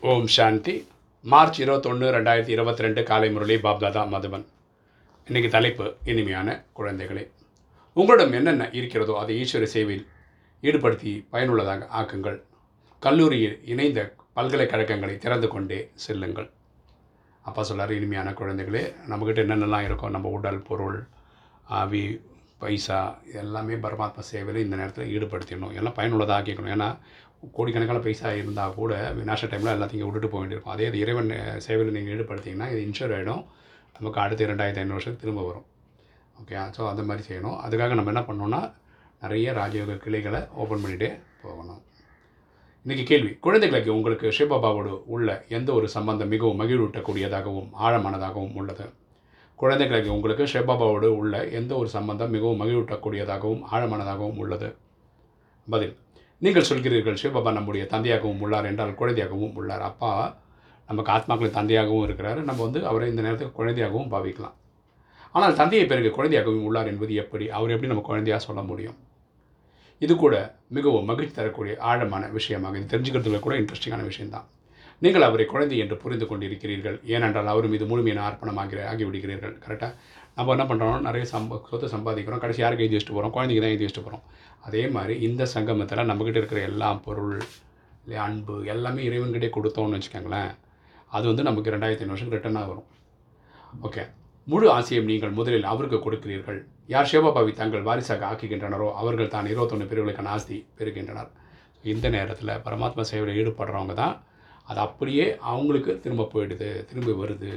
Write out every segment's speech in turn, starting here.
ஓம் சாந்தி. March இருபத்தொன்று ரெண்டாயிரத்தி இருபத்தி ரெண்டு காலை முரளி பாப்தாதா மதுபன். இன்றைக்கி தலைப்பு இனிமையான குழந்தைகளே. உங்களிடம் என்னென்ன இருக்கிறதோ அதை ஈஸ்வர சேவையில் ஈடுபடுத்தி பயனுள்ளதாக ஆக்குங்கள். கல்லூரியில் இணைந்த பல்கலைக்கழகங்களை திறந்து கொண்டே செல்லுங்கள். அப்பா சொல்லார் இனிமையான குழந்தைகளே நம்மக்கிட்ட என்னென்னலாம் இருக்கோ நம்ம உடல் பொருள் ஆவி பைசா எல்லாமே பரமாத்மா சேவையில் இந்த நேரத்தில் ஈடுபடுத்திடணும். எல்லாம் பயனுள்ளதாக ஆக்கிக்கணும் ஏன்னா கோடிக்கணக்கான பைசா இருந்தால் கூட விநாச டைமில் எல்லாத்தையும் விட்டுட்டு போக வேண்டியிருக்கும். அதே இது இறைவன் சேவையில் நீங்கள் ஈடுபடுத்திங்கன்னா இது இன்ஷூர் ஆகிடும் நமக்கு அடுத்த ரெண்டாயிரத்தி ஐநூறு வருஷத்துக்கு திரும்ப வரும். ஓகே ஸோ அந்த மாதிரி செய்யணும். அதுக்காக நம்ம என்ன பண்ணோன்னா நிறைய ராஜயோக கிளைகளை ஓப்பன் பண்ணிகிட்டே போகணும். இன்றைக்கி கேள்வி. குழந்தைகளுக்கு உங்களுக்கு சிவபாபாவோடு உள்ள எந்த ஒரு சம்பந்தம் மிகவும் மகிழ்வூட்டக்கூடியதாகவும் ஆழமானதாகவும் உள்ளது? குழந்தைகளுக்கு உங்களுக்கு சிவபாபாவோடு உள்ள எந்த ஒரு சம்பந்தம் மிகவும் மகிழ்வூட்டக்கூடியதாகவும் ஆழமானதாகவும் உள்ளது? பதில் நீங்கள் சொல்கிறீர்கள் சிவபாபா நம்முடைய தந்தையாகவும் உள்ளார் என்றால் குழந்தையாகவும் உள்ளார். அப்பா நமக்கு ஆத்மாக்களின் தந்தையாகவும் இருக்கிறார். நம்ம வந்து அவரை இந்த நேரத்தில் குழந்தையாகவும் பாவிக்கலாம். ஆனால் தந்தையை பிறகு குழந்தையாகவும் உள்ளார் என்பது எப்படி? அவர் எப்படி நம்ம குழந்தையாக சொல்ல முடியும்? இது கூட மிகவும் மகிழ்ச்சி தரக்கூடிய ஆழமான விஷயமாக இது தெரிஞ்சுக்கிறதுல கூட இன்ட்ரெஸ்டிங்கான விஷயம்தான். நீங்கள் அவரை குழந்தை என்று புரிந்து கொண்டிருக்கிறீர்கள். ஏனென்றால் அவர் மீது முழுமையான அர்ப்பணமாகிற ஆகிவிடுகிறீர்கள். கரெக்டாக நம்ம என்ன பண்ணுறோம் நிறைய சம்ப சொத்து சம்பாதிக்கிறோம். கடைசி யாருக்கு எழுதி வச்சுட்டு போகிறோம் குழந்தைக்கு தான் எழுதி வச்சுட்டு போகிறோம் அதே மாதிரி இந்த சங்கமத்தில் நம்மக்கிட்ட இருக்கிற எல்லா பொருள் இல்லை அன்பு எல்லாமே இறைவன்கிட்டே கொடுத்தோம்னு வச்சுக்கோங்களேன். அது வந்து நமக்கு ரெண்டாயிரத்தி ஐநூறு வருஷம் ரிட்டர்னாக வரும். ஓகே முழு ஆசையும் நீங்கள் முதலில் அவருக்கு கொடுக்கிறீர்கள். யார் சிவபாபாவை தங்கள் வாரிசாக ஆக்குகின்றனரோ அவர்கள் தான் இருபத்தொன்று பிரிவுகளுக்கான ஆஸ்தி பெறுகின்றனர். இந்த நேரத்தில் பரமாத்மா சேவையில் ஈடுபடுறவங்க தான் அது அப்படியே அவங்களுக்கு திரும்ப போயிடுது திரும்பி வருது.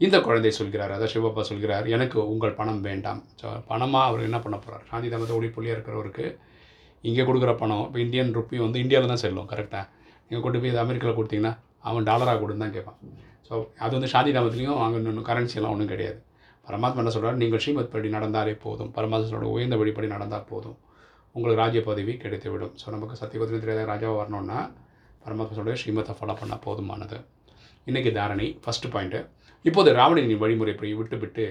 இந்த குழந்தை சொல்கிறார் அதான் சிவப்பா சொல்கிறார் எனக்கு உங்கள் பணம் வேண்டாம். ஸோ பணமாக அவர் என்ன பண்ண போகிறார் சாந்தி தமத்தை ஒளிப்புள்ளியாக இருக்கிறவருக்கு இங்கே கொடுக்குற பணம் இப்போ இந்தியன் ருப்பி வந்து இந்தியாவில் தான் செல்லும் கரெக்டாக நீங்கள் கொண்டு போய் இது அமெரிக்காவில் கொடுத்தீங்கன்னா அவன் டாலராக கொடுன்னு தான் கேட்பான். ஸோ அது வந்து சாந்தி தாமத்துலேயும் அங்கே இன்னும் கரன்சியெல்லாம் ஒன்றும் கிடையாது. பரமாத்மா என்ன சொல்கிறார் நீங்கள் ஸ்ரீமத் படி நடந்தாலே போதும். பரமாத்மாவோட உயர்ந்த வழிப்படி நடந்தால் போதும். உங்களுக்கு ராஜ்ய பதவி கிடைத்துவிடும். ஸோ நமக்கு சத்தியபத்திரம் தெரியாத ராஜாவாக வரணும்னா பரமாத்மாவோட ஸ்ரீமத்தை ஃபாலோ பண்ணால் போதுமானது. இன்றைக்கி தாரணை ஃபஸ்ட்டு பாயிண்ட்டு இப்போது ராவணனின் வழிமுறைப்படி விட்டுவிட்டு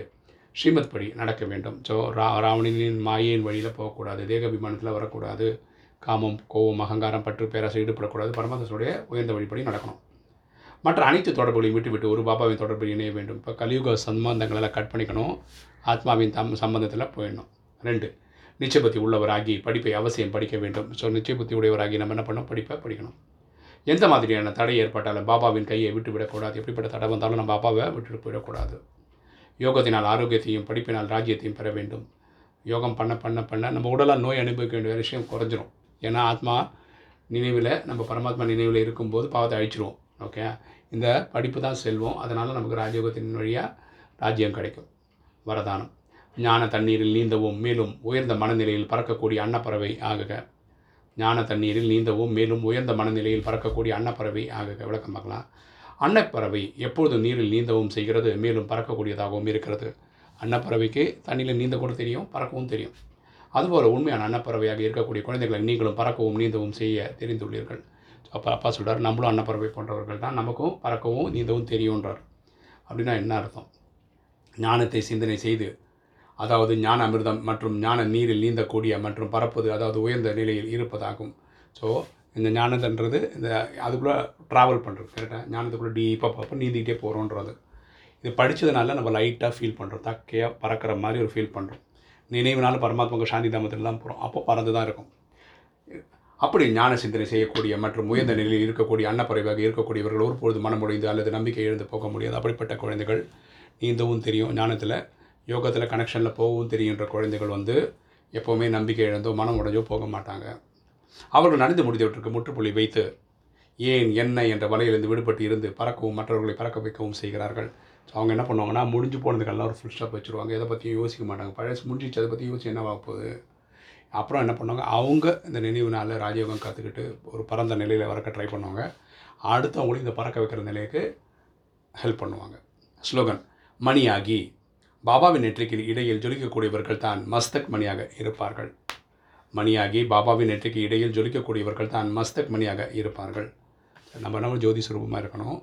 ஸ்ரீமத் படி நடக்க வேண்டும். ஸோ ரா ராவணனின் மாயையின் வழியில் போகக்கூடாது தேகாபிமானத்தில் வரக்கூடாது காமம் கோபம் அகங்காரம் பற்று பேராசை ஈடுபடக்கூடாது பரமாத்மாவுடைய உயர்ந்த வழிப்படி நடக்கணும். மற்ற அனைத்து தொடர்புகளையும் விட்டுவிட்டு ஒரு பாபாவின் தொடர்பு இணைய வேண்டும். இப்போ கலியுக சம்பந்தங்களெல்லாம் கட் பண்ணிக்கணும். ஆத்மாவின் தம் சம்பந்தத்தில் போயிடணும். ரெண்டு நிச்சயபத்தி உள்ளவராகி படிப்பை அவசியம் படிக்க வேண்டும். ஸோ நிச்சயபத்தி உடையவராகி நம்ம என்ன பண்ணோம் படிப்பை படிக்கணும். எந்த மாதிரியான தடை ஏற்பட்டாலும் பாபாவின் கையை விட்டு விடக்கூடாது. எப்படிப்பட்ட தடை வந்தாலும் நம்ம பாபாவை விட்டுட்டு போயிடக்கூடாது. யோகத்தினால் ஆரோக்கியத்தையும் படிப்பினால் ராஜ்யத்தையும் பெற வேண்டும். யோகம் பண்ண பண்ண பண்ண நம்ம உடலாக நோய் அனுபவிக்க வேண்டிய விஷயம் குறைஞ்சிரும். ஏன்னா ஆத்மா நினைவில் நம்ம பரமாத்மா நினைவில் இருக்கும்போது பாவத்தை அழிச்சிருவோம். ஓகே? இந்த படிப்பு தான் செல்வோம். அதனால் நமக்கு ராஜயோகத்தின் வழியாக ராஜ்யம் கிடைக்கும். வரதானம். ஞான தண்ணீரில் நீந்தவும் மேலும் உயர்ந்த மனநிலையில் பறக்கக்கூடிய அன்னப்பறவை ஆகுக. ஞான தண்ணீரில் நீந்தவும் மேலும் உயர்ந்த மனநிலையில் பறக்கக்கூடிய அன்னப்பறவை. ஆக விளக்கம் பார்க்கலாம். அன்னப்பறவை எப்பொழுதும் நீரில் நீந்தவும் செய்கிறது மேலும் பறக்கக்கூடியதாகவும் இருக்கிறது. அன்னப்பறவைக்கு தண்ணியில் நீந்த கூட தெரியும் பறக்கவும் தெரியும். அதுபோல் உண்மையான அன்னப்பறவையாக இருக்கக்கூடிய குழந்தைகளை நீங்களும் பறக்கவும் நீந்தவும் செய்ய தெரிந்துள்ளீர்கள். அப்போ அப்பா சொல்கிறார் நம்மளும் அன்னப்பறவை போன்றவர்கள் தான். நமக்கும் பறக்கவும் நீந்தவும் தெரியுன்றார் அப்படின்னா என்ன அர்த்தம்? ஞானத்தை சிந்தனை செய்து அதாவது ஞான அமிர்தம் மற்றும் ஞான நீரில் நீந்தக்கூடிய மற்றும் பறப்பது அதாவது உயர்ந்த நிலையில் இருப்பதாகும். ஸோ இந்த ஞானதன்றது இந்த அதுக்குள்ளே ட்ராவல் பண்ணுறது கரெக்டாக ஞானத்துக்குள்ளே டீப்பாக பார்ப்போம் நீந்திக்கிட்டே போகிறோன்றது இது படித்ததுனால நம்ம லைட்டாக ஃபீல் பண்ணுறோம் தக்கையாக பறக்கிற மாதிரி ஒரு ஃபீல் பண்ணுறோம் நினைவுனால பரமாத்மாவுக்கு சாந்தி தாமத்திலாம் தான் போகிறோம் அப்போ பறந்து தான் இருக்கும். அப்படி ஞான சிந்தனை செய்யக்கூடிய மற்றும் உயர்ந்த நிலையில் இருக்கக்கூடிய அன்னப்பறைவாக இருக்கக்கூடியவர்கள் ஒருபொழுது மனமுடைந்து அல்லது நம்பிக்கை எழுந்து போக முடியாது. அப்படிப்பட்ட குழந்தைகள் நீந்தவும் தெரியும் ஞானத்தில் யோகத்தில் கனெக்ஷனில் போகவும் தெரிகின்ற குழந்தைகள் வந்து எப்போவுமே நம்பிக்கை இழந்தோ மனம் உடைஞ்சோ போக மாட்டாங்க. அவர்கள் நடந்து முடிந்தவற்றுக்கு முற்றுப்புள்ளி வைத்து ஏன் என்ன என்ற வலையிலிருந்து விடுபட்டு இருந்து பறக்கவும் மற்றவர்களை பறக்க வைக்கவும் செய்கிறார்கள். ஸோ அவங்க என்ன பண்ணுவாங்கன்னா முடிஞ்சு போனதுக்கெல்லாம் ஒரு ஃபுல் ஸ்டாப் வச்சுருவாங்க. எதை பற்றியும் யோசிக்க மாட்டாங்க. பழசு முடிஞ்சிச்சு அதை பற்றி யோசிச்சு என்னவாக போகுது? அப்புறம் என்ன பண்ணுவாங்க அவங்க இந்த நினைவுனால ராஜயோகம் கற்றுக்கிட்டு ஒரு பரந்த நிலையில் வரக்க ட்ரை பண்ணுவாங்க. அடுத்தவங்களும் இந்த பறக்க வைக்கிற நிலைக்கு ஹெல்ப் பண்ணுவாங்க. ஸ்லோகன் மணியாகி. பாபாவின் நெற்றிக்கு இடையில் ஜொலிக்கக்கூடியவர்கள் தான் மஸ்தக் மணியாக இருப்பார்கள். மணியாகி பாபாவின் நெற்றிக்கு இடையில் ஜொலிக்கக்கூடியவர்கள் தான் மஸ்தக் மணியாக இருப்பார்கள். நம்ம நம்ம ஜோதி சுரூபமாக இருக்கணும்.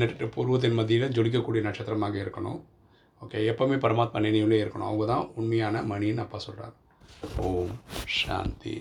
நெற்று பூர்வத்தின் மத்தியில் ஜொலிக்கக்கூடிய நட்சத்திரமாக இருக்கணும். ஓகே எப்போவுமே பரமாத்மா நினைவுலேயே இருக்கணும். அவங்க தான் உண்மையான மணின்னு அப்பா சொல்கிறார் ஓம் சாந்தி.